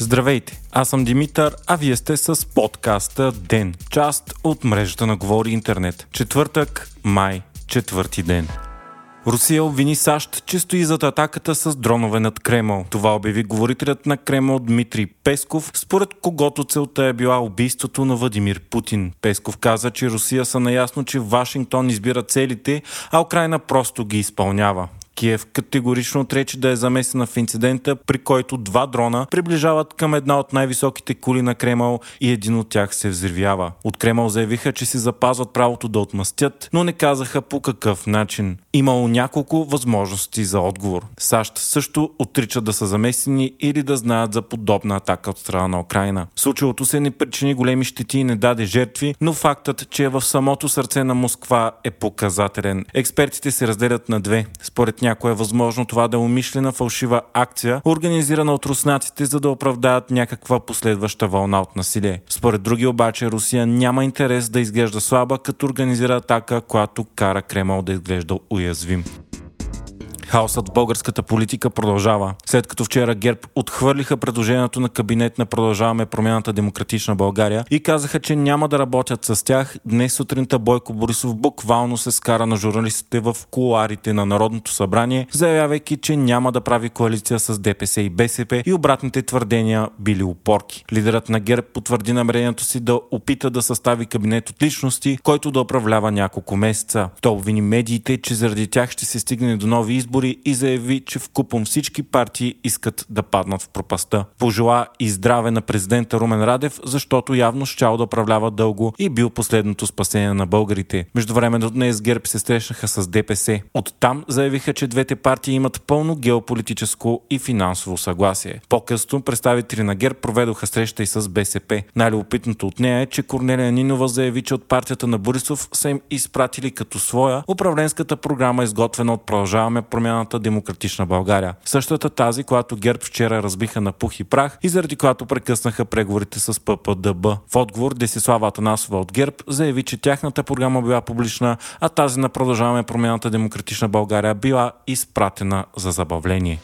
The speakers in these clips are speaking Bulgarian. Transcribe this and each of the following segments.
Здравейте, аз съм Димитър, а вие сте с подкаста Ден, част от мрежата на Говори Интернет. Четвъртък, май, четвърти ден. Русия обвини САЩ, че стои зад атаката с дронове над Кремъл. Това обяви говорителят на Кремъл Дмитрий Песков, според когото целта е била убийството на Владимир Путин. Песков каза, че Русия са наясно, че Вашингтон избира целите, а Украина просто ги изпълнява. Киев категорично отрече да е замесена в инцидента, при който два дрона приближават към една от най-високите кули на Кремъл и един от тях се взривява. От Кремъл заявиха, че си запазват правото да отмъстят, но не казаха по какъв начин. Имало няколко възможности за отговор. САЩ също отричат да са замесени или да знаят за подобна атака от страна на Украина. Случилото се не причини големи щети и не даде жертви, но фактът, че е в самото сърце на Москва е показателен. Експертите се разделят на две. Според някой е възможно това да е умишлена фалшива акция, организирана от руснаците, за да оправдаят някаква последваща вълна от насилие. Според други обаче Русия няма интерес да изглежда слаба, като организира атака, която кара Кремъл да изглежда уязвим. уязвим. Хаосът в българската политика продължава. След като вчера ГЕРБ отхвърлиха предложението на кабинет на Продължаваме промяната Демократична България и казаха, че няма да работят с тях, днес сутринта Бойко Борисов буквално се скара на журналистите в кулуарите на Народното събрание, заявявайки, че няма да прави коалиция с ДПС и БСП и обратните твърдения били упорки. Лидерът на ГЕРБ потвърди намерението си да опита да състави кабинет от личности, който да управлява няколко месеца. Той обвини медиите, че заради тях ще се стигне до нови избори избори и заяви, че в купом всички партии искат да паднат в пропаста. Пожела и здраве на президента Румен Радев, защото явно щял да управлява дълго и бил последното спасение на българите. Междувременно днес ГЕРБ се срещнаха с ДПС. Оттам заявиха, че двете партии имат пълно геополитическо и финансово съгласие. По-късно представители на ГЕРБ проведоха среща и с БСП. Най-любопитното от нея е, че Корнелия Нинова заяви, че от партията на Борисов са им изпратили като своя управленската програма, изготвена от Продължаваме промяна промяната Демократична България. Същата тази, която ГЕРБ вчера разбиха на пух и прах и заради която прекъснаха преговорите с ППДБ. В отговор Десислава Атанасова от ГЕРБ заяви, че тяхната програма била публична, а тази на Продължаваме промяната Демократична България била изпратена за забавление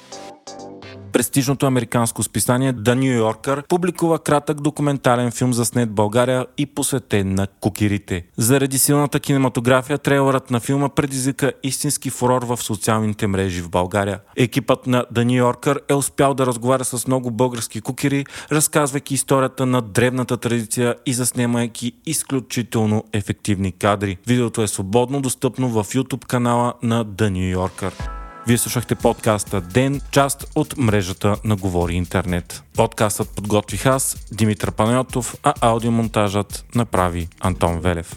престижното американско списание The New Yorker публикува кратък документален филм за снет България и посветен на кукирите. Заради силната кинематография, трейлърът на филма предизвика истински фурор в социалните мрежи в България. Екипът на The New Yorker е успял да разговаря с много български кукири, разказвайки историята на древната традиция и заснемайки изключително ефективни кадри. Видеото е свободно достъпно в YouTube канала на The New Yorker. Вие слушахте подкаста Ден, част от мрежата на Говори Интернет. Подкастът подготвих аз, Димитър Панайотов, а аудиомонтажът направи Антон Велев.